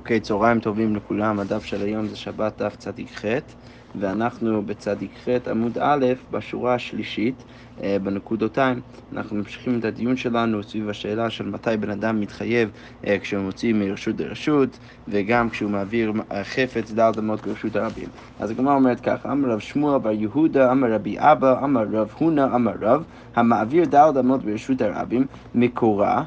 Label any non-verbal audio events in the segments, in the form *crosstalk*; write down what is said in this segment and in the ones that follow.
אוקיי, צהריים טובים לכולם, הדף של היום זה שבת דף צדיק ח' ואנחנו בצדיק ח' עמוד א' בשורה השלישית אה, בנקודותיים. אנחנו ממשיכים את הדיון שלנו סביב השאלה של מתי בן אדם מתחייב אה, כשהוא מוציא מרשות לרשות וגם כשהוא מעביר אה, חפץ דל דמות ברשות הרבים. אז הגמרא אומרת ככה, אמר רב שמואל בר יהודה, אמר רבי אבא, אמר רב הונא, אמר רב, המעביר דל דמות ברשות הרבים מקורה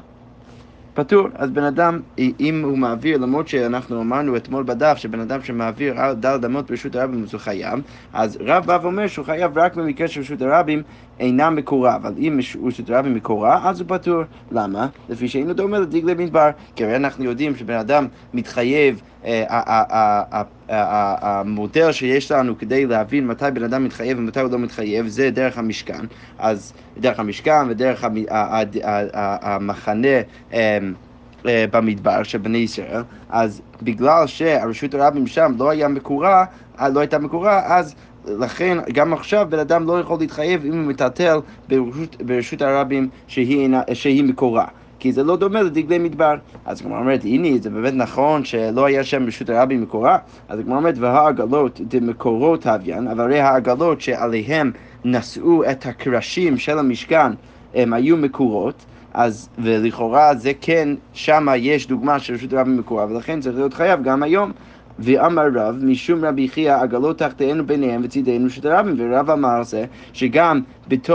פטור. אז בן אדם, אם הוא מעביר, למרות שאנחנו אמרנו אתמול בדף שבן אדם שמעביר דל דמות ברשות הרבים הוא חייב, אז רב בא ואומר שהוא חייב רק במקרה של רשות הרבים אינה מקורה, אבל אם רשות הרבים מקורה, אז הוא פטור. למה? לפי שאינו דומה לדגלי מדבר. כי הרי אנחנו יודעים שבן אדם מתחייב, אה, המודל שיש לנו כדי להבין מתי בן אדם מתחייב ומתי הוא לא מתחייב, זה דרך המשכן. אז דרך המשכן ודרך המחנה אה, אה, במדבר של בני ישראל, אז בגלל שהרשות הרבים שם לא היה מקורה, לא הייתה מקורה, אז לכן גם עכשיו בן אדם לא יכול להתחייב אם הוא מטלטל ברשות, ברשות הרבים שהיא, שהיא מקורה. כי זה לא דומה לדגלי מדבר. אז הגמרא אומרת, הנה, זה באמת נכון שלא היה שם רשות הרבים מקורה? אז הגמרא אומרת, והעגלות דמקורות הוויין, אבל הרי העגלות שעליהם נשאו את הקרשים של המשכן, הם היו מקורות. אז, ולכאורה זה כן, שמה יש דוגמה של רשות הרבים מקורה, ולכן צריך להיות חייב גם היום. ואמר רב, משום רבי חייא, עגלות תחתינו ביניהם וצידינו של הרבים, ורב אמר זה, שגם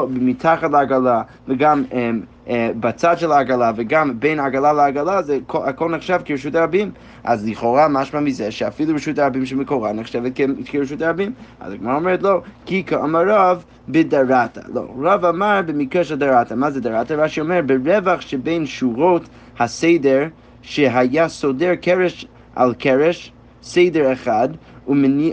מתחת לעגלה וגם אמ, אה, בצד של העגלה וגם בין עגלה לעגלה, זה הכל נחשב כרשות הרבים. אז לכאורה משמע מזה שאפילו רשות הרבים שמקורה נחשבת כרשות הרבים. אז הגמרא אומרת לא, כי כאמר רב בדרתה. לא, רב אמר במקרה של דרתה. מה זה דרתה? רש"י אומר, ברווח שבין שורות הסדר שהיה סודר קרש על קרש סדר אחד,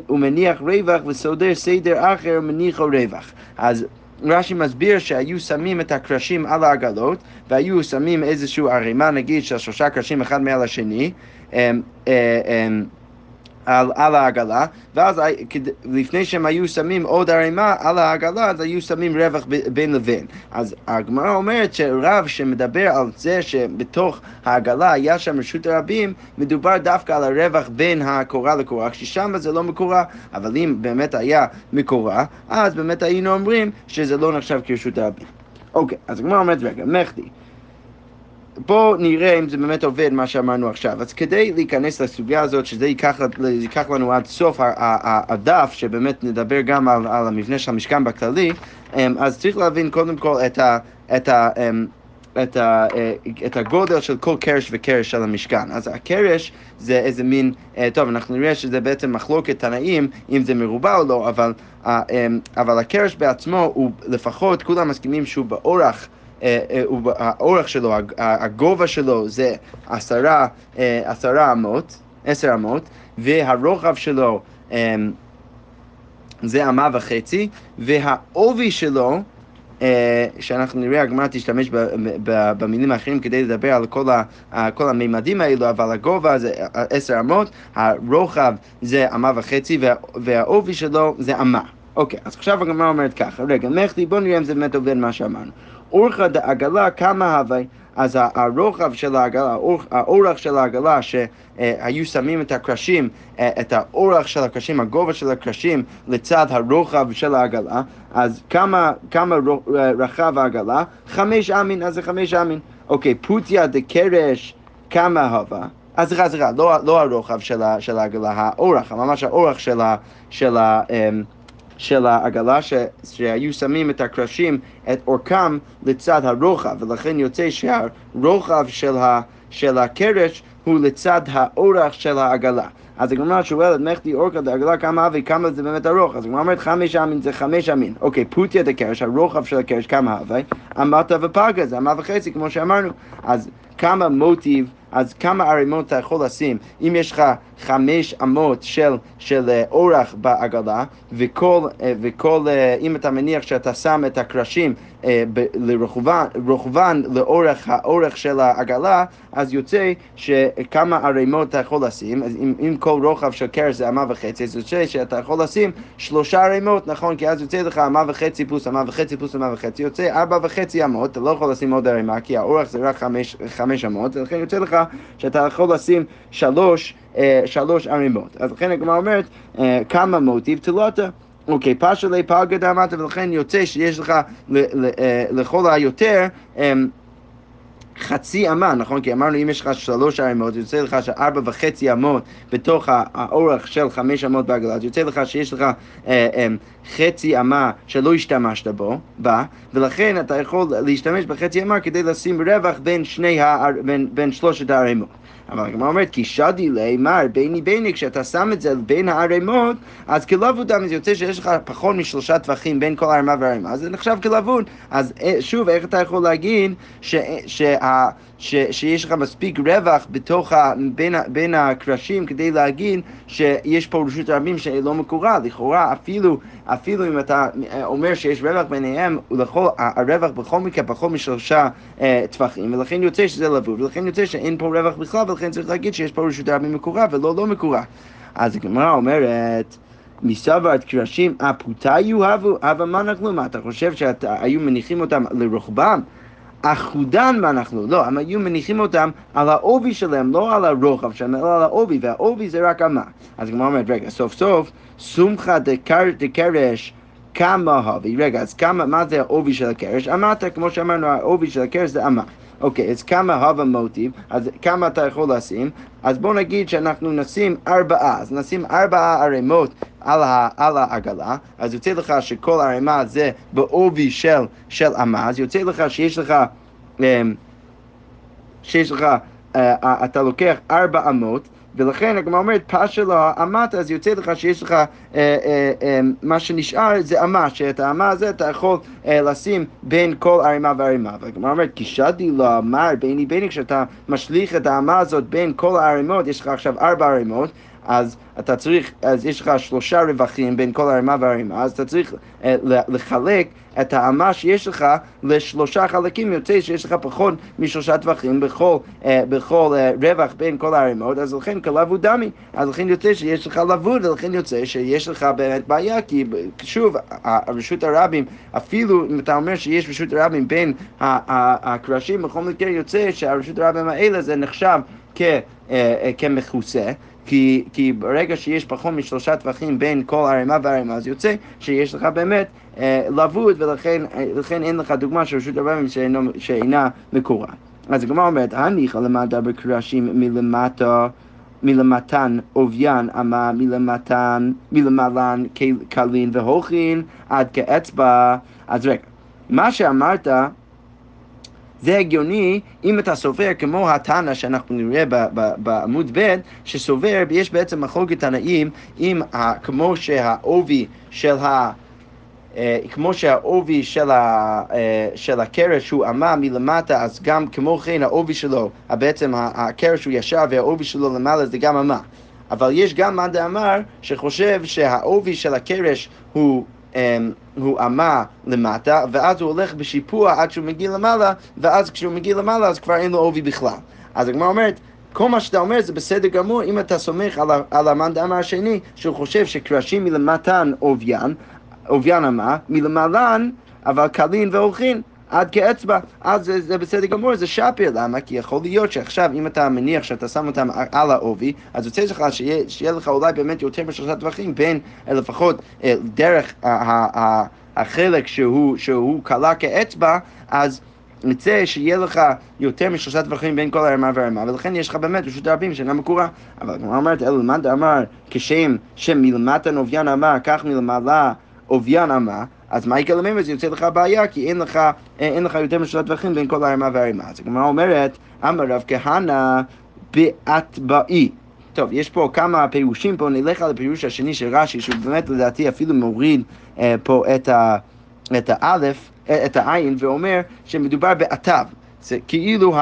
ומניח רווח וסודר סדר אחר ומניחו רווח. אז רש"י מסביר שהיו שמים את הקרשים על העגלות והיו שמים איזושהי ערימה נגיד של שלושה קרשים אחד מעל השני אמ, אה, אמ, על, על העגלה, ואז לפני שהם היו שמים עוד ערימה על העגלה, אז היו שמים רווח בין לבין. אז הגמרא אומרת שרב שמדבר על זה שבתוך העגלה היה שם רשות הרבים, מדובר דווקא על הרווח בין הקורה לקורה, כששם זה לא מקורה, אבל אם באמת היה מקורה, אז באמת היינו אומרים שזה לא נחשב כרשות הרבים. אוקיי, אז הגמרא אומרת, רגע, מחדי. בואו נראה אם זה באמת עובד מה שאמרנו עכשיו. אז כדי להיכנס לסוגיה הזאת, שזה ייקח, ייקח לנו עד סוף הדף, שבאמת נדבר גם על, על המבנה של המשכן בכללי, אמ, אז צריך להבין קודם כל את, ה, את, ה, אמ, את, ה, אה, את הגודל של כל קרש וקרש של המשכן. אז הקרש זה איזה מין, אה, טוב, אנחנו נראה שזה בעצם מחלוקת תנאים, אם זה מרובע או לא, אבל, אמ, אבל הקרש בעצמו הוא לפחות, כולם מסכימים שהוא באורח האורך שלו, הגובה שלו זה עשרה, אה, עשרה אמות, עשר אמות, והרוחב שלו זה אמה וחצי, והעובי שלו שאנחנו נראה, הגמרא תשתמש במילים האחרים כדי לדבר על כל, ה, כל המימדים האלו, אבל הגובה זה עשר אמות, הרוחב זה אמה וחצי והעובי שלו זה אמה. אוקיי, אז עכשיו הגמרא אומרת ככה, רגע, מחדי, בוא נראה אם זה באמת עובד מה שאמרנו. אורכא דעגלה כמה הווי, אז הרוחב של העגלה, האורך של העגלה, שהיו שמים את הקרשים, את האורך של הקרשים, הגובה של הקרשים לצד הרוחב של העגלה, אז כמה, כמה רחב העגלה? חמש אמין, אז זה חמש אמין. אוקיי, פוטיה דקרש כמה הווה? אז סליחה, סליחה, לא, לא הרוחב של, של העגלה, האורך, ממש האורך של ה... של ה אמ, של העגלה ש, שהיו שמים את הקרשים, את אורכם לצד הרוחב, ולכן יוצא שהרוחב של, ה, של הקרש הוא לצד האורך של העגלה. אז הגמרא שואלת, מחדי אורכה דעגלה כמה אבי, כמה זה באמת ארוך? אז הגמרא אומרת חמש אמין זה חמש אמין. אוקיי, פוטיה דקרש, הרוחב של הקרש כמה אבי, אמרת ופגה, זה אמה וחצי, כמו שאמרנו. אז כמה מוטיב אז כמה ערימות אתה יכול לשים? אם יש לך חמש אמות של, של אה, אורך בעגלה, וכל, אה, וכל, אה, אם אתה מניח שאתה שם את הקרשים לרוחבן לאורך האורך של העגלה, אז יוצא שכמה ערימות אתה יכול לשים, אז אם, אם כל רוחב של קרש זה אמה וחצי, אז יוצא שאתה יכול לשים שלושה ערימות, נכון? כי אז יוצא לך אמה וחצי פלוס אמה וחצי פלוס אמה וחצי, יוצא ארבע וחצי אמות, אתה לא יכול לשים עוד ערימה, כי האורך זה רק חמש, חמש אמות, ולכן יוצא לך שאתה יכול לשים שלוש שלוש ערימות. אז לכן הגמרא אומרת, אה, כמה מוטיב תלותה. אוקיי, פשע לי פלגה דאמרת, ולכן יוצא שיש לך לכל היותר חצי אמה, נכון? כי אמרנו אם יש לך שלוש ערימות, יוצא לך שארבע וחצי אמות בתוך האורך של חמש אמות בעגלה, אז יוצא לך שיש לך אה, אה, חצי אמה שלא השתמשת בו, בה, ולכן אתה יכול להשתמש בחצי אמה כדי לשים רווח בין, שני, בין, בין שלושת הערימות. אבל הגמרא אומרת, כי שדי לימר ביני ביני, כשאתה שם את זה בין הערימות, אז כלבוד דם, זה יוצא שיש לך פחות משלושה טווחים בין כל ערימה וערימה, אז זה נחשב כלבוד. אז אה, שוב, איך אתה יכול להגיד שה, ש, שיש לך מספיק רווח בתוך ה, בין, בין הקרשים כדי להגיד שיש פה רשות רבים שלא מקורה, לכאורה אפילו, אפילו אם אתה אה, אומר שיש רווח ביניהם, ולכל, הרווח בכל מקרה פחות משלושה אה, טווחים, ולכן יוצא שזה לבוד, ולכן יוצא שאין פה רווח בכלל, ולכן צריך להגיד שיש פה רשות הרבים מקורה ולא לא מקורה. אז הגמרא אומרת, מסברת קרשים יאהבו, אבל מה אנחנו, מה אתה חושב שהיו מניחים אותם לרוחבם? אחודן מה אנחנו, לא, הם היו מניחים אותם על העובי שלהם, לא על הרוחב שלהם, אלא על העובי, והעובי זה רק אמה. אז הגמרא אומרת, רגע, סוף סוף, סומכה דקרש כמה הווי, רגע, אז כמה, מה זה העובי של הקרש? אמרת, כמו שאמרנו, העובי של הקרש זה אמה. אוקיי, אז כמה הווה מוטיב, אז כמה אתה יכול לשים? אז בוא נגיד שאנחנו נשים ארבעה, אז נשים ארבעה ערימות על, ה, על העגלה, אז יוצא לך שכל ערימה זה בעובי של, של אמה, אז יוצא לך שיש לך, אמ, שיש לך, אה, אתה לוקח ארבע אמות, ולכן הגמרא אומרת, פשע לא אמת, אז יוצא לך שיש לך, אה, אה, אה, מה שנשאר זה אמה, שאת האמה הזה אתה יכול אה, לשים בין כל ערימה וערימה. והגמרא אומרת, כי שדי לא אמר ביני ביני, כשאתה משליך את האמה הזאת בין כל הערימות, יש לך עכשיו ארבע ערימות, אז אתה צריך, אז יש לך שלושה רווחים בין כל ערימה וערימה, אז אתה צריך אה, לחלק את האמה שיש לך לשלושה חלקים, יוצא שיש לך פחות משלושה טווחים בכל, אה, בכל אה, רווח בין כל הערימות, אז לכן כלבוד דמי, אז לכן יוצא שיש לך לבוד, ולכן יוצא שיש לך באמת בעיה, כי שוב, רשות הרבים, אפילו אם אתה אומר שיש רשות הרבים בין הקרשים, בכל מקרה יוצא שהרשות הרבים האלה זה נחשב כ, כמכוסה. כי, כי ברגע שיש פחות משלושה טווחים בין כל ערימה וערימה, אז יוצא שיש לך באמת אה, לבוד, ולכן אין לך דוגמה של רשות הרבים שאינה מקורה. אז הגמרא אומרת, הניחא למדה בקרשים מלמטה מלמתן עוביין אמה מלמתן, מלמלן קלין והוכין עד כאצבע. אז רגע, מה שאמרת זה הגיוני אם אתה סובר כמו התנא שאנחנו נראה בעמוד ב', שסובר, יש בעצם מחלוקת תנאים, אם כמו שהעובי של ה... אה, כמו שהעובי של, ה, אה, של הקרש הוא אמה מלמטה, אז גם כמו כן העובי שלו, בעצם הקרש הוא ישר והעובי שלו למעלה זה גם אמה. אבל יש גם מאן דאמר שחושב שהעובי של הקרש הוא הוא אמה למטה, ואז הוא הולך בשיפוע עד שהוא מגיע למעלה, ואז כשהוא מגיע למעלה אז כבר אין לו עובי בכלל. אז הגמרא אומרת, כל מה שאתה אומר זה בסדר גמור אם אתה סומך על, על המאן דאמר השני, שהוא חושב שקרשים מלמטן עוביין, עוביין אמה, מלמעלן אבל קלין ואורחין. עד כאצבע, אז זה, זה בסדר גמור, זה שפיר, למה? כי יכול להיות שעכשיו אם אתה מניח שאתה שם אותם על העובי, אז יוצא לך שיהיה, שיהיה לך אולי באמת יותר משלושה טווחים בין אה, לפחות אה, דרך החלק שהוא, שהוא קלה כאצבע, אז יצא שיהיה לך יותר משלושה טווחים בין כל הרמה והרמה, ולכן יש לך באמת רשות הרבים שאינה מקורה. אבל הגמרא אומרת, אלו למד אמר, כשם שמלמטה נוביין אמר, כך מלמעלה אוביין אמר, אז מה יקרה לממר? זה יוצא לך בעיה, כי אין לך, אין לך יותר משלושה טווחים בין כל הערימה והערימה. אז הגמרא אומרת, אמר רב כהנא באטבעי. טוב, יש פה כמה פירושים פה, נלך על הפירוש השני של רש"י, שהוא באמת לדעתי אפילו מוריד אה, פה את, ה, את האלף, אה, את העין, ואומר שמדובר באטב. זה כאילו.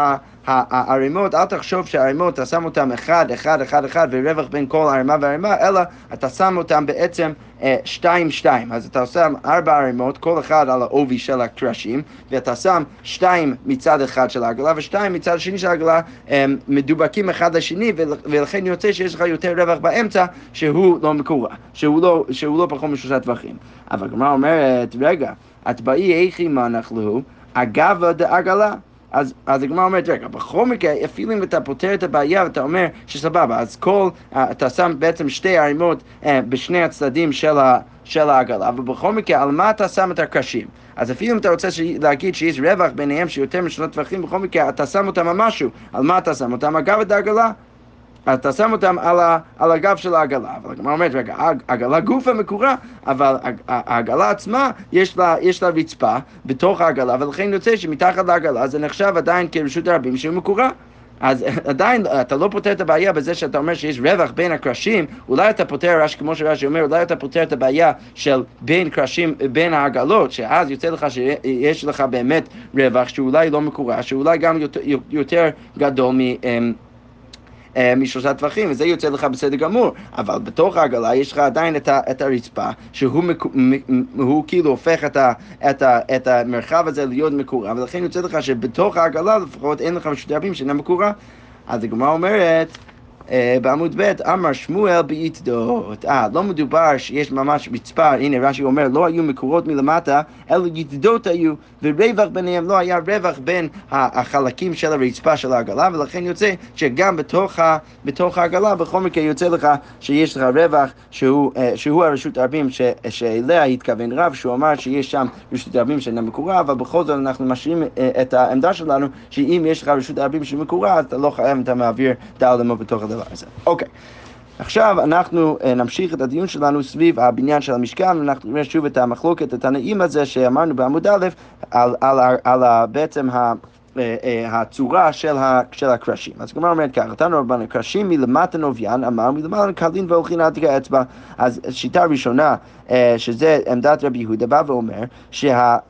הערימות, אל תחשוב שהערימות, אתה שם אותם אחד, אחד, אחד, אחד, ורווח בין כל ערימה וערימה, אלא אתה שם אותם בעצם אה, שתיים, שתיים. אז אתה שם ארבע ערימות, כל אחד על העובי של הקרשים, ואתה שם שתיים מצד אחד של העגלה, ושתיים מצד השני של העגלה, הם מדובקים אחד לשני, ולכן יוצא שיש לך יותר רווח באמצע, שהוא לא מקורע, שהוא לא, שהוא לא פחות משלושה טווחים. אבל הגמרא אומרת, רגע, את באי איכי מה אנחנו, אגבה דעגלה. אז, אז הגמרא אומרת, רגע, בכל מקרה, אפילו אם אתה פותר את הבעיה ואתה אומר שסבבה, אז כל, אתה שם בעצם שתי ערימות בשני הצדדים של ה... של העגלה, ובכל מקרה, על מה אתה שם את הקרשים? אז אפילו אם אתה רוצה להגיד שיש רווח ביניהם שיותר משנות טווחים, בכל מקרה, אתה שם אותם על משהו. על מה אתה שם אותם? אגב את העגלה. אתה שם אותם על, ה, על הגב של העגלה. אבל הגמרא אומרת, רגע, העגלה גופה מקורה, אבל העגלה עצמה, יש לה, יש לה רצפה בתוך העגלה, ולכן יוצא שמתחת לעגלה זה נחשב עדיין כרשות הרבים שהוא מקורה. אז *laughs* עדיין אתה לא פותר את הבעיה בזה שאתה אומר שיש רווח בין הקרשים, אולי אתה פותר, כמו שרש"י אומר, אולי אתה פותר את הבעיה של בין קרשים, בין העגלות, שאז יוצא לך שיש לך באמת רווח שאולי לא מקורה, שאולי גם יותר, יותר גדול מ... אה, משלושה טווחים, וזה יוצא לך בסדר גמור. אבל בתוך העגלה יש לך עדיין את, ה, את הרצפה, שהוא מק, הוא כאילו הופך את, ה, את, ה, את המרחב הזה להיות מקורה, ולכן יוצא לך שבתוך העגלה לפחות אין לך רשות רבים שאינם מקורה. אז הגמרא אומרת בעמוד ב', אמר שמואל ביתדות. אה, לא מדובר שיש ממש רצפה, הנה רש"י אומר, לא היו מקורות מלמטה, אלא יתדות היו, ורווח ביניהם לא היה רווח בין החלקים של הרצפה של העגלה, ולכן יוצא שגם בתוך, ה, בתוך העגלה, בכל מקרה יוצא לך שיש לך רווח שהוא, אה, שהוא הרשות הרבים שאליה התכוון רב, שהוא אמר שיש שם רשות הרבים שאינה מקורה, אבל בכל זאת אנחנו משאירים אה, את העמדה שלנו, שאם יש לך רשות הרבים שהיא מקורה, אתה לא חייב, אתה מעביר דל בתוך הדבר. הדבר הזה. אוקיי. עכשיו אנחנו uh, נמשיך את הדיון שלנו סביב הבניין של המשכן, ואנחנו נראה שוב את המחלוקת, את הנעים הזה שאמרנו בעמוד א', על, על, על, על, בעצם ה... אה, אה, הצורה של, ה, של הקרשים. אז הגמרא אומרת ככה, תנו רבן הקרשים מלמטה נוביין, אמר מלמעלה קלין והולכין עד כאצבע. אז שיטה ראשונה, שזה עמדת רבי יהודה, בא ואומר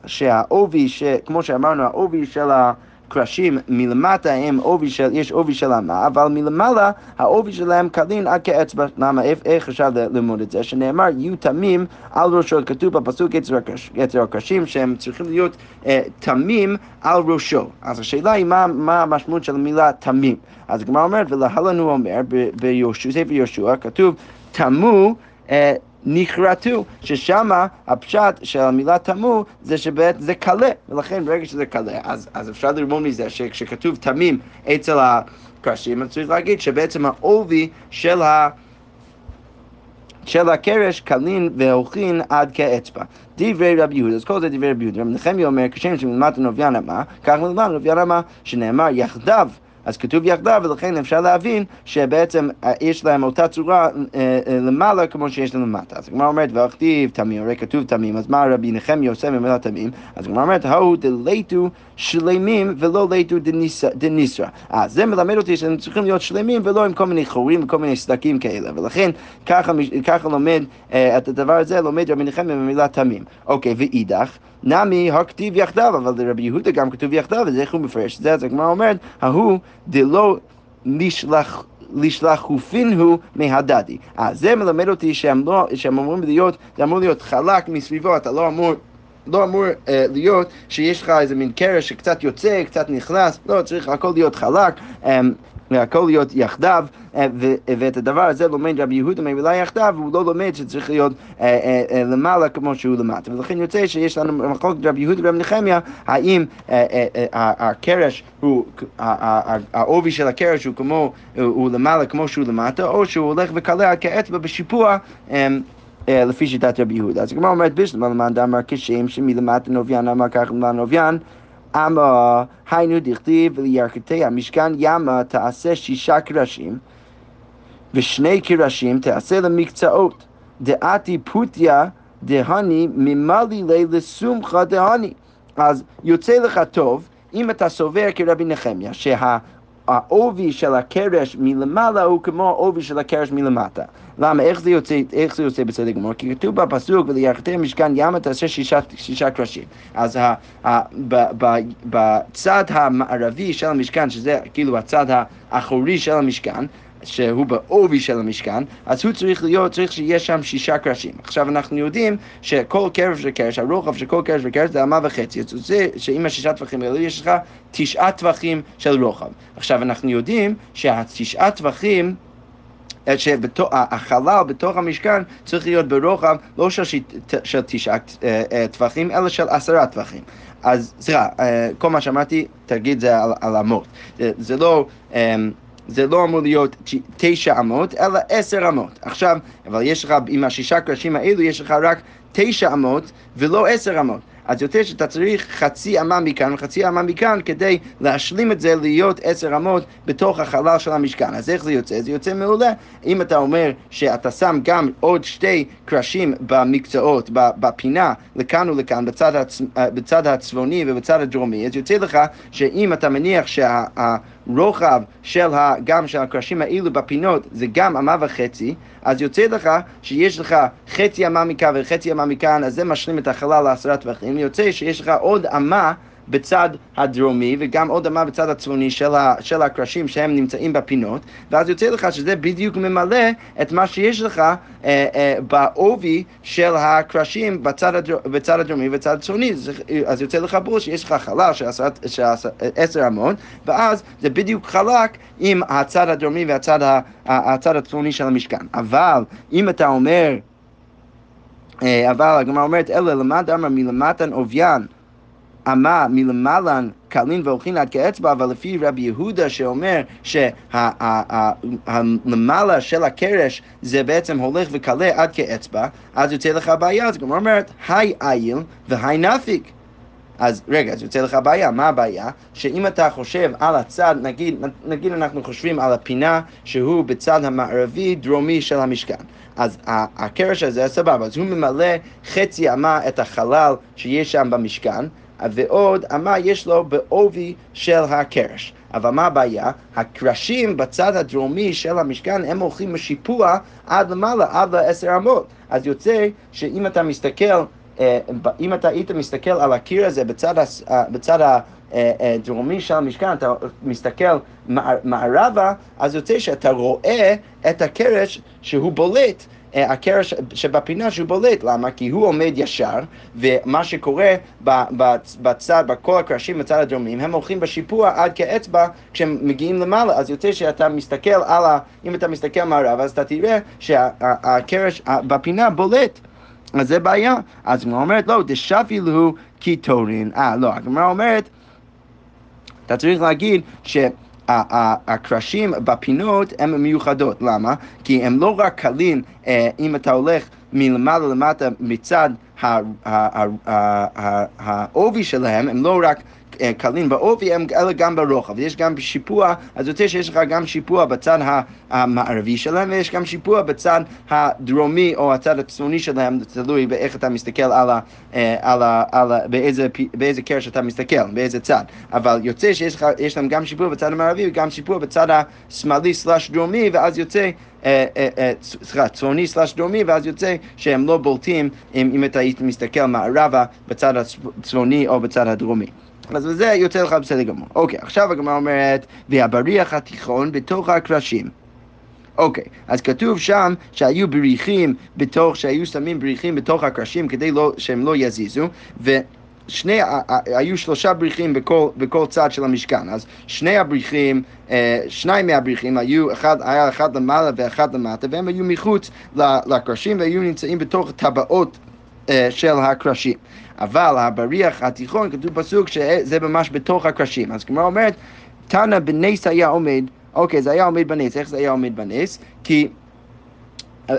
שהעובי, כמו שאמרנו, העובי של ה... קרשים מלמטה הם עובי של, יש עובי של אמה, אבל מלמעלה העובי שלהם קלין עד כאצבע. למה? איך אפשר ללמוד את זה? שנאמר יהיו תמים על ראשו, כתוב בפסוק יצר הקרשים שהם צריכים להיות אה, תמים על ראשו. אז השאלה היא מה, מה המשמעות של המילה תמים. אז הגמרא אומרת ולהלן הוא אומר בספר יהושע כתוב תמו אה, נכרתו, ששם הפשט של המילה תמו זה שבאמת זה קלה, ולכן ברגע שזה קלה, אז, אז אפשר ללמוד מזה שכשכתוב תמים אצל הקרשים, אז צריך להגיד שבעצם העובי של ה... של הקרש כלין והולכין עד כאצבע. דברי רבי יהודה, אז כל זה דברי רבי יהודה. רבי נחמיה אומר, כשם שמלמטן עוביין אמה, כך מלמעלן עוביין אמה, שנאמר יחדיו אז כתוב יחדיו, ולכן אפשר להבין שבעצם אה, יש להם אותה צורה אה, אה, למעלה כמו שיש להם למטה. אז הגמרא אומרת, והכתיב תמים, הרי כתוב תמים, אז מה רבי נחמיה עושה במילה תמים? אז הגמרא אומרת, ההוא דליתו שלמים ולא ליתו דניסרא. אז זה מלמד אותי שהם צריכים להיות שלמים ולא עם כל מיני חורים וכל מיני סדקים כאלה. ולכן ככה, ככה לומד את הדבר הזה, לומד רבי נחמיה במילה תמים. אוקיי, ואידך, נמי הכתיב יחדיו, אבל לרבי יהודה גם כתוב יחדיו, אז איך הוא מפרש את זה? אז הגמרא אומרת, ההוא דלא נשלח... לשלחופין הוא מהדדי. אז זה מלמד אותי שהם, לא, שהם אמורים להיות, זה אמור להיות חלק מסביבו, אתה לא אמור... לא אמור uh, להיות שיש לך איזה מין קרש שקצת יוצא, קצת נכנס, לא, צריך הכל להיות חלק. Um, והכל להיות יחדיו, אה, ואת הדבר הזה לומד רבי יהודה מהמילה יחדיו, והוא לא לומד שצריך להיות אה, אה, למעלה כמו שהוא למטה. ולכן יוצא שיש לנו מחלוקת רבי יהודה ורבי נחמיה, האם הקרש הוא, העובי של הקרש הוא כמו, הוא למעלה כמו שהוא למטה, או שהוא הולך וקלע כאצבע בשיפוע. לפי שיטת רבי יהודה. אז הגמרא אומרת בשלמה למען דאמר כשם שמלמטה נוביין אמר כך למען נוביין אמה היינו דכתיב לירכתי המשכן ימה תעשה שישה קרשים ושני קרשים תעשה למקצעות. דעתי פוטיה דהני ממלי לי לסומכה דהני. אז יוצא לך טוב אם אתה סובר כרבי נחמיה שה... העובי של הקרש מלמעלה הוא כמו העובי של הקרש מלמטה. למה? איך זה יוצא, איך זה יוצא בסדר גמור? כי כתוב בפסוק, ולירכתי משכן ימה תעשה שישה, שישה קרשים. אז ה, ה, ב, ב, בצד המערבי של המשכן, שזה כאילו הצד האחורי של המשכן, שהוא בעובי של המשכן, אז הוא צריך להיות, צריך שיהיה שם שישה קרשים. עכשיו אנחנו יודעים שכל קרש וקרש, הרוחב של כל קרש וקרש זה אמה וחצי, אז זה שעם השישה טווחים האלו יש לך תשעה טווחים של רוחב. עכשיו אנחנו יודעים שהתשעה טווחים שהחלל בתוך המשכן צריך להיות ברוחב לא של, של תשעה טווחים, אלא של עשרה טווחים. אז סליחה, כל מה שאמרתי, תגיד זה על, על אמות. זה, זה לא... זה לא אמור להיות תשע אמות, אלא עשר אמות. עכשיו, אבל יש לך, עם השישה קרשים האלו, יש לך רק תשע אמות ולא עשר אמות. אז יוצא שאתה צריך חצי אמה מכאן וחצי אמה מכאן כדי להשלים את זה להיות עשר אמות בתוך החלל של המשכן. אז איך זה יוצא? זה יוצא מעולה. אם אתה אומר שאתה שם גם עוד שתי קרשים במקצועות, בפינה, לכאן ולכאן, בצד, הצ... בצד הצפוני ובצד הדרומי, אז יוצא לך שאם אתה מניח שה... רוחב של ה, גם של הקרשים האלו בפינות זה גם אמה וחצי, אז יוצא לך שיש לך חצי אמה מכאן וחצי אמה מכאן, אז זה משלים את החלל לעשרה טווחים, יוצא שיש לך עוד אמה בצד הדרומי וגם עוד אמה בצד הצפוני של, ה, של הקרשים שהם נמצאים בפינות ואז יוצא לך שזה בדיוק ממלא את מה שיש לך אה, אה, בעובי של הקרשים בצד, הדר, בצד הדרומי ובצד הצפוני. אז יוצא לך פה שיש לך חלל של, של עשר אמות ואז זה בדיוק חלק עם הצד הדרומי והצד ה, הצד הצפוני של המשכן. אבל אם אתה אומר אה, אבל הגמרא אומרת, אלא למד אמר מלמטן עוביין אמה מלמעלן קלין והולכין עד כאצבע, אבל לפי רבי יהודה שאומר שהלמעלה של הקרש זה בעצם הולך וקלה עד כאצבע, אז יוצא לך בעיה, אז כמו אומרת, היי איל והי נפיק. אז רגע, אז יוצא לך בעיה, מה הבעיה? שאם אתה חושב על הצד, נגיד, נגיד אנחנו חושבים על הפינה שהוא בצד המערבי דרומי של המשכן. אז הקרש הזה, סבבה, אז הוא ממלא חצי אמה את החלל שיש שם במשכן, ועוד אמה יש לו בעובי של הקרש. אבל מה הבעיה? הקרשים בצד הדרומי של המשכן הם הולכים משיפוע עד למעלה, עד לעשר אמות. אז יוצא שאם אתה מסתכל, אה, אם אתה היית מסתכל על הקיר הזה בצד, אה, בצד הדרומי של המשכן, אתה מסתכל מערבה, אז יוצא שאתה רואה את הקרש שהוא בולט. אה, הקרש שבפינה שהוא בולט, למה? כי הוא עומד ישר, ומה שקורה בצד, בכל הקרשים בצד הדרומים, הם הולכים בשיפוע עד כאצבע כשהם מגיעים למעלה, אז יוצא שאתה מסתכל על ה... אם אתה מסתכל מערב, אז אתה תראה שהקרש בפינה בולט. אז זה בעיה. אז הגמרא אומרת, לא, דשפי להו כי טורין. אה, לא, הגמרא אומרת, אתה צריך להגיד ש... הקרשים בפינות הן מיוחדות, למה? כי הם לא רק קלים אה, אם אתה הולך מלמעלה למטה מצד העובי שלהם, הם לא רק קלים בעובי, אלא גם ברוחב. יש גם שיפוע, אז יוצא שיש לך גם שיפוע בצד המערבי שלהם, ויש גם שיפוע בצד הדרומי או הצד הצפוני שלהם, תלוי באיך אתה מסתכל על ה... אה, על ה, על ה באיזה, באיזה קרש אתה מסתכל, באיזה צד. אבל יוצא שיש להם גם שיפוע בצד המערבי וגם שיפוע בצד השמאלי סלאש דרומי, ואז יוצא... אה, סליחה, צפוני סלאש דרומי, ואז יוצא שהם לא בולטים אם, אם אתה היית מסתכל מערבה בצד הצפוני או בצד הדרומי. אז זה יוצא לך בסדר גמור. אוקיי, עכשיו הגמרא אומרת, והבריח התיכון בתוך הקרשים. אוקיי, אז כתוב שם שהיו בריחים בתוך, שהיו שמים בריחים בתוך הקרשים כדי לא, שהם לא יזיזו, ו... שני, היו שלושה בריחים בכל, בכל צד של המשכן, אז שני הבריחים, אה, שניים מהבריחים היו, אחד, היה אחד למעלה ואחד למטה, והם היו מחוץ לקרשים והיו נמצאים בתוך טבעות אה, של הקרשים. אבל הבריח התיכון, כתוב פסוק שזה ממש בתוך הקרשים. אז כמו אומרת, תנא בנס היה עומד, אוקיי, זה היה עומד בנס, איך זה היה עומד בנס? כי...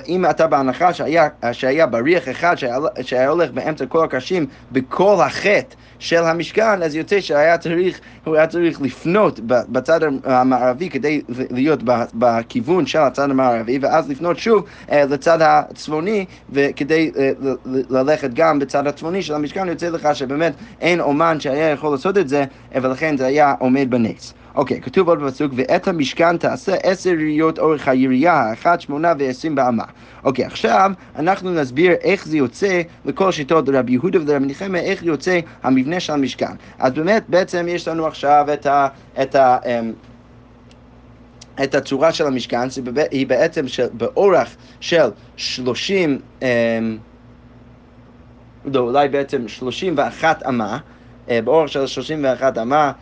אם אתה בהנחה שהיה, שהיה בריח אחד שהיה, שהיה הולך באמצע כל הקרשים בכל החטא של המשכן, אז יוצא שהיה צריך, הוא היה צריך לפנות בצד המערבי כדי להיות בכיוון של הצד המערבי, ואז לפנות שוב אה, לצד הצפוני, וכדי אה, ללכת גם בצד הצפוני של המשכן, יוצא לך שבאמת אין אומן שהיה יכול לעשות את זה, ולכן זה היה עומד בנס. אוקיי, כתוב עוד בפסוק, ואת המשכן תעשה עשר יריות אורך הירייה, האחת שמונה ועשרים באמה. אוקיי, עכשיו אנחנו נסביר איך זה יוצא לכל שיטות רבי יהודה ורבי נחמיה, איך יוצא המבנה של המשכן. אז באמת, בעצם יש לנו עכשיו את ה... את ה אמ, את הצורה של המשכן, היא בעצם של, באורך של שלושים, אמ, לא, אולי בעצם שלושים ואחת אמה, אה, באורך של שלושים ואחת אמה,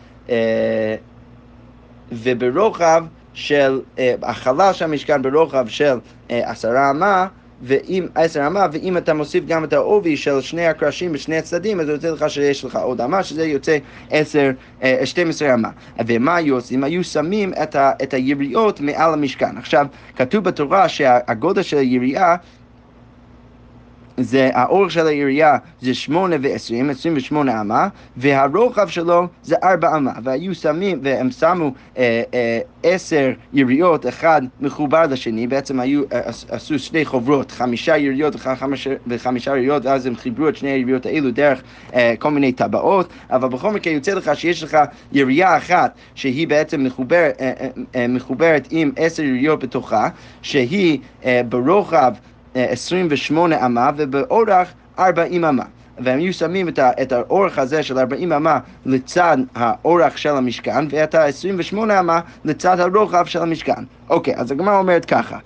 וברוחב של, אה, החלל של המשכן ברוחב של אה, עשרה אמה, ואם עשר אמה, ואם אתה מוסיף גם את העובי של שני הקרשים בשני הצדדים, אז זה יוצא לך שיש לך עוד אמה, שזה יוצא עשר, אה, 12 אמה. ומה היו עושים? היו שמים את, ה, את היריעות מעל המשכן. עכשיו, כתוב בתורה שהגודל של היריעה זה, האורך של היריעה זה שמונה ועשרים, עשרים ושמונה אמה, והרוחב שלו זה ארבע אמה. והיו שמים, והם שמו אה, אה, עשר יריעות, אחד מחובר לשני, בעצם היו, אה, עשו שני חוברות, חמישה יריעות חמש, וחמישה יריעות, ואז הם חיברו את שני היריעות האלו דרך אה, כל מיני טבעות, אבל בכל מקרה יוצא לך שיש לך יריעה אחת שהיא בעצם מחובר, אה, אה, אה, מחוברת עם עשר יריעות בתוכה, שהיא אה, ברוחב 28 אמה ובאורך 40 אמה. והם היו שמים את, את האורך הזה של 40 אמה לצד האורך של המשכן ואת ה-28 אמה לצד הרוחב של המשכן. אוקיי, אז הגמרא אומרת ככה.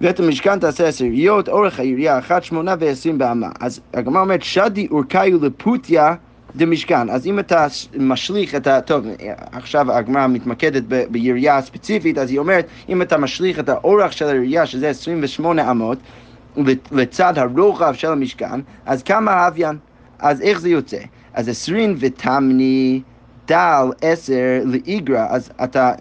ואת המשכן תעשה עשיריות, אורך היריעה אחת, שמונה ועשרים באמה. אז הגמרא אומרת, שדי אורקיו לפוטיה דמשכן. אז אם אתה משליך את ה... טוב, עכשיו הגמרא מתמקדת ב... ביריעה הספציפית, אז היא אומרת, אם אתה משליך את האורך של היריעה, שזה 28 אמות, לצד הרוחב של המשכן, אז כמה האביין? אז איך זה יוצא? אז עשרים ותמני דל עשר לאיגרא, אז אתה,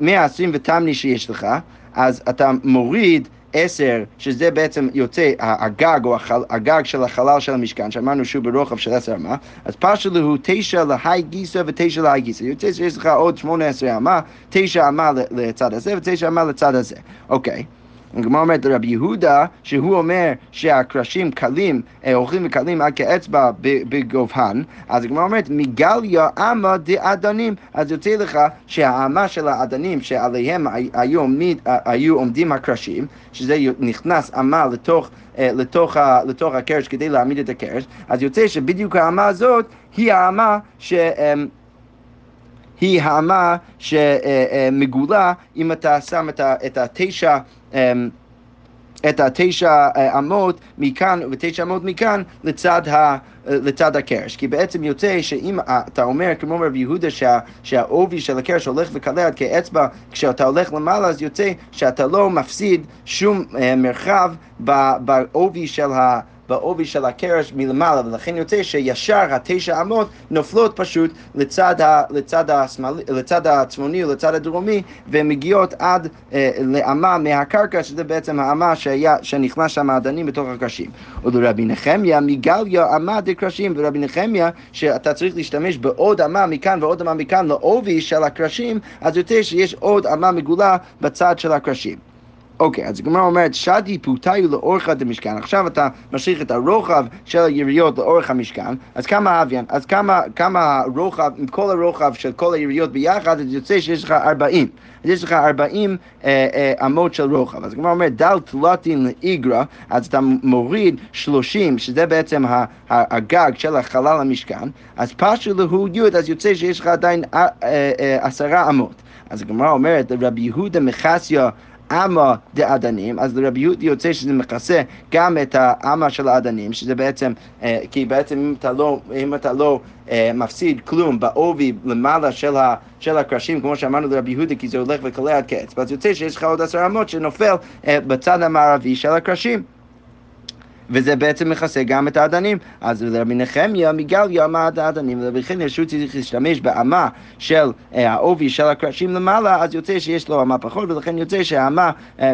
מהעשרים ותמני שיש לך, אז אתה מוריד עשר, שזה בעצם יוצא הגג או החל, הגג של החלל של המשכן, שאמרנו שהוא ברוחב של עשר אמה, אז פשטו הוא תשע להי גיסא ותשע להי גיסא. יוצא שיש לך עוד שמונה עשרה אמה, תשע אמה לצד הזה ותשע אמה לצד הזה. אוקיי. Okay. הגמרא אומרת לרבי יהודה, שהוא אומר שהקרשים קלים, אה, הולכים וקלים עד כאצבע בגובהן, אז הגמרא אומרת, מגליה אמה דאדנים, אז יוצא לך שהאמה של האדנים שעליהם היו, עומד, היו עומדים הקרשים, שזה נכנס אמה לתוך, אה, לתוך, לתוך הקרש כדי להעמיד את הקרש, אז יוצא שבדיוק האמה הזאת היא האמה ש... אמ, היא האמה שמגולה אם אתה שם את התשע אמ, את התשע אה, אמות מכאן ותשע אמות מכאן לצד, ה, לצד הקרש. כי בעצם יוצא שאם אתה אומר, כמו רב יהודה, שה, שהעובי של הקרש הולך וקלה עד כאצבע, כשאתה הולך למעלה אז יוצא שאתה לא מפסיד שום אה, מרחב בעובי של ה... בעובי של הקרש מלמעלה, ולכן יוצא שישר התשע אמות נופלות פשוט לצד, ה, לצד, השמאל, לצד הצפוני ולצד הדרומי, והן מגיעות עד אה, לאמה מהקרקע, שזה בעצם האמה שהיה, שנכנס שם האדנים בתוך הקרשים. ולרבי נחמיה מגליה אמה דקרשים, ורבי נחמיה שאתה צריך להשתמש בעוד אמה מכאן ועוד אמה מכאן לעובי של הקרשים, אז יוצא שיש עוד אמה מגולה בצד של הקרשים. אוקיי, אז הגמרא אומרת, שדי פוטיו לאורך המשכן. עכשיו אתה משליך את הרוחב של היריות לאורך המשכן, אז כמה אביאן? אז כמה, כמה הרוחב, עם כל הרוחב של כל היריות ביחד, אז יוצא שיש לך 40. אז יש לך 40 אה, אה, אמות של רוחב. אז הגמרא אומרת, דל תלתין לאיגרא, אז אתה מוריד 30, שזה בעצם הגג של החלל המשכן, אז פשו להו י', אז יוצא שיש לך עדיין אה, אה, עשרה אמות. אז הגמרא אומרת, רבי יהודה מחסיה אמה דאדנים, אז לרבי יהודי יוצא שזה מכסה גם את האמה של האדנים, שזה בעצם, אה, כי בעצם אם אתה לא, אם אתה לא אה, מפסיד כלום בעובי למעלה של, ה, של הקרשים, כמו שאמרנו לרבי יהודי, כי זה הולך וקולה עד קץ, אז יוצא שיש לך עוד עשר אמות שנופל אה, בצד המערבי של הקרשים. וזה בעצם מכסה גם את האדנים. אז לרבי נחמיה מגליה אמה עד האדנים, ולרבי חניה שהוא צריך להשתמש באמה של אה, העובי של הקרשים למעלה, אז יוצא שיש לו אמה פחות, ולכן יוצא שהאמה אה,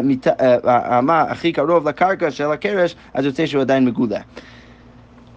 אה, הכי קרוב לקרקע של הקרש, אז יוצא שהוא עדיין מגולה.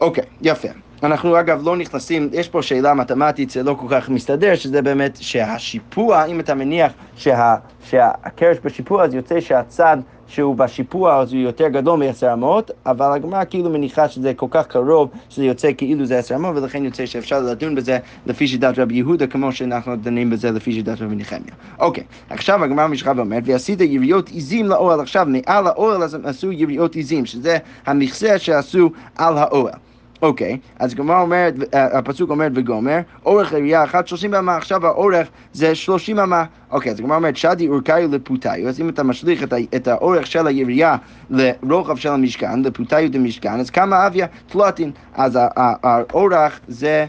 אוקיי, יפה. אנחנו אגב לא נכנסים, יש פה שאלה מתמטית, זה לא כל כך מסתדר, שזה באמת שהשיפוע, אם אתה מניח שה, שהקרש בשיפוע, אז יוצא שהצד שהוא בשיפוע אז הוא יותר גדול מעשר אמות, אבל הגמרא כאילו מניחה שזה כל כך קרוב, שזה יוצא כאילו זה עשר אמות, ולכן יוצא שאפשר לדון בזה לפי שיטת רבי יהודה, כמו שאנחנו דנים בזה לפי שיטת רבי נחמיה. אוקיי, עכשיו הגמרא ממשיכה ואומרת, ועשית יריות עיזים לאוהל, עכשיו מעל האוהל אז עשו יריות עיזים, שזה המכסה שעשו על האוהל. אוקיי, אז הגמרא אומרת, אה, הפסוק אומר וגומר, אורך היריעה אחת שלושים אמה, עכשיו האורך זה שלושים אמה. אוקיי, אז הגמרא אומרת, שדי אורקיו לפוטיו, אז אם אתה משליך את, את האורך של היריעה לרוחב של המשכן, לפוטיו דמשכן, אז כמה אביה תלותין, אז האורך זה...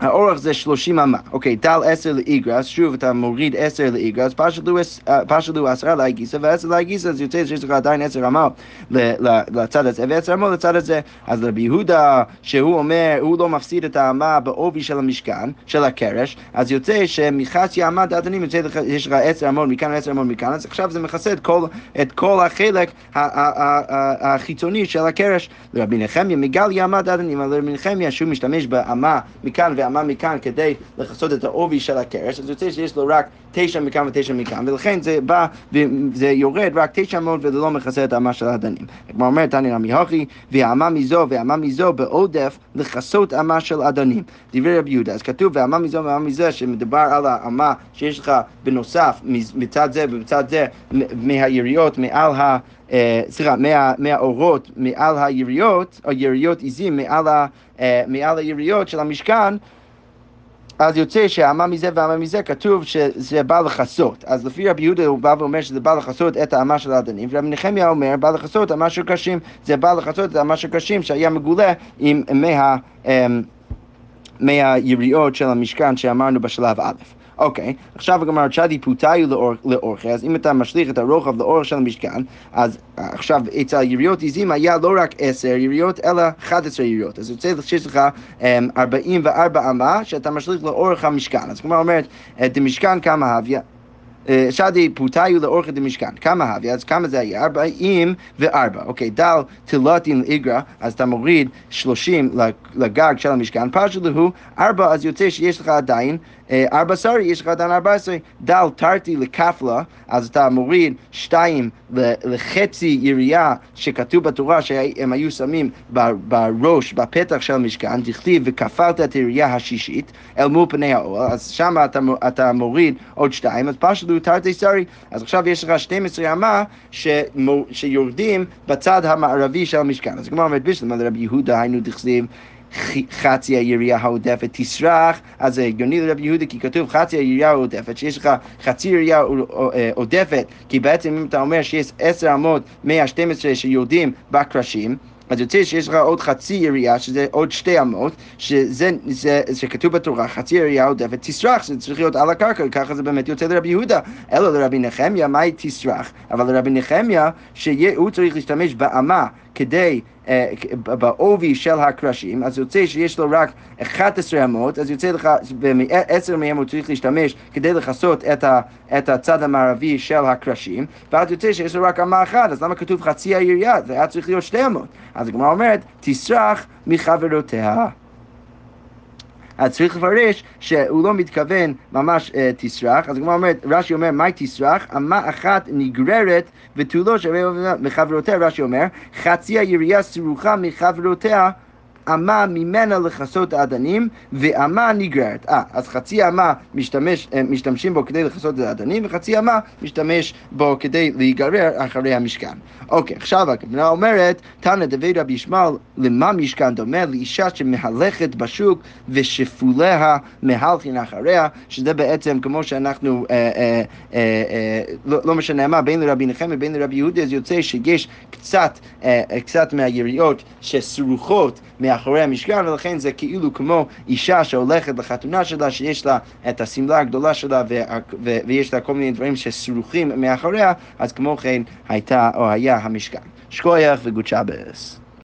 האורך זה 30 אמה. אוקיי, טל 10 לאיגרס, שוב אתה מוריד 10 לאיגרס, פשטו 10 לאגיסה, ו-10 לאגיסה, אז יוצא שיש לך עדיין 10 אמה לצד הזה, ו-10 אמה לצד הזה. אז רבי יהודה, שהוא אומר, הוא לא מפסיד את האמה בעובי של המשכן, של הקרש, אז יוצא שמחצי אמה דעתנים, יוצא לך, יש לך 10 אמות מכאן ו-10 אמות מכאן, אז עכשיו זה מכסה את כל, החלק החיצוני של הקרש. לרבי נחמיה מגליה אמה דעתנים, אבל לרבי נחמיה שהוא משתמש באמה מכאן ואמה מכאן כדי לכסות את העובי של הקרש, אז יוצא שיש לו רק תשע מכאן ותשע מכאן, ולכן זה בא וזה יורד רק תשע מאות וזה לא מכסה את האמה של האדנים. כמו אומר תניא רמי הוכי, והאמה מזו והאמה מזו בעודף לכסות אמה של אדנים. דברי רבי יהודה, אז כתוב והאמה מזו והאמה מזו, שמדובר על האמה שיש לך בנוסף מצד זה ומצד זה מהיריות מעל ה... אה, סליחה, מה, מהאורות מעל היריות, או יריות עיזים מעל, ה, אה, מעל היריות של המשכן, אז יוצא שהאמה מזה והאמה מזה כתוב שזה בא לכסות. אז לפי רבי יהודה הוא בא ואומר שזה בא לכסות את האמה של האדנים, ורבי נחמיה אומר בא לכסות האמה של קשים, זה בא לכסות את האמה של קשים שהיה מגולה עם מה... אמ, מהיריעות של המשכן שאמרנו בשלב א'. אוקיי, עכשיו הגמרא צ'אדי פותאיו לאורכי, אז אם אתה משליך את הרוחב לאורך של המשכן, אז עכשיו אצל יריות עיזים היה לא רק עשר יריות, אלא 11 יריות. אז יוצא שיש לך 44 אמ, אמה שאתה משליך לאורך המשכן. אז כמו אומרת, דמשכן כמה הביא. שדי פותאיו לאורכת המשכן. כמה הביא? אז כמה זה היה? 44. אוקיי, דל תלתין לאיגרא, אז אתה מוריד 30 לגג של המשכן, פרשו להו 4, אז יוצא שיש לך עדיין ארבע שרי, יש לך עדיין ארבע עשרה, דל תרתי לכפלה, אז אתה מוריד שתיים לחצי ירייה שכתוב בתורה שהם היו שמים בראש, בפתח של המשכן, דכתיב וכפלת את הירייה השישית אל מול פני האוהל, אז שם אתה, אתה מוריד עוד שתיים, אז פשוט תרתי שרי, אז עכשיו יש לך 12 אמה שיורדים בצד המערבי של המשכן. אז כמו אומרת בשלמה לרבי יהודה היינו דכתיב חצי הירייה העודפת תסרח, אז זה הגיוני לרבי יהודה כי כתוב חצי הירייה העודפת, שיש לך חצי ירייה אה, עודפת, כי בעצם אם אתה אומר שיש עשר אמות מה-12 שיורדים בקרשים, אז יוצא שיש לך עוד חצי ירייה, שזה עוד שתי אמות, שזה, זה, שכתוב בתורה, חצי ירייה עודפת תסרח, זה צריך להיות על הקרקע, ככה זה באמת יוצא לרבי יהודה. אלא לרבי נחמיה, מהי תסרח? אבל לרבי נחמיה, שהוא צריך להשתמש באמה כדי, אה, בעובי של הקרשים, אז יוצא שיש לו רק 11 אמות, אז יוצא לך, בעשר מהם הוא צריך להשתמש כדי לכסות את, את הצד המערבי של הקרשים, ואז יוצא שיש לו רק אמה אחת, אז למה כתוב חצי הירייה? זה היה צריך להיות שתי אמות. אז הגמרא אומרת, תסרח מחברותיה. אז צריך לפרש שהוא לא מתכוון ממש uh, תסרח, אז הגמרא אומרת, רש"י אומר, מהי תסרח? אמה אחת נגררת ותולו שווה מחברותיה, רש"י אומר, חצי הירייה סרוחה מחברותיה אמה ממנה לכסות האדנים ואמה נגררת. אה, אז חצי אמה משתמש, אה, משתמשים בו כדי לכסות את האדנים וחצי אמה משתמש בו כדי להיגרר אחרי המשכן. אוקיי, עכשיו הגמרא אומרת, תנא דבי רבי ישמעאל, למה משכן דומה? לאישה שמהלכת בשוק ושפוליה מהלכין אחריה, שזה בעצם כמו שאנחנו, אה, אה, אה, אה, לא, לא משנה מה, בין לרבי נחמיה ובין לרבי יהודה, אז יוצא שיש קצת, אה, קצת מהיריות שסרוכות מאחורי המשכן, ולכן זה כאילו כמו אישה שהולכת לחתונה שלה, שיש לה את השמלה הגדולה שלה ויש לה כל מיני דברים שסרוכים מאחוריה, אז כמו כן הייתה או היה המשכן. שכוייח וגוד שבס.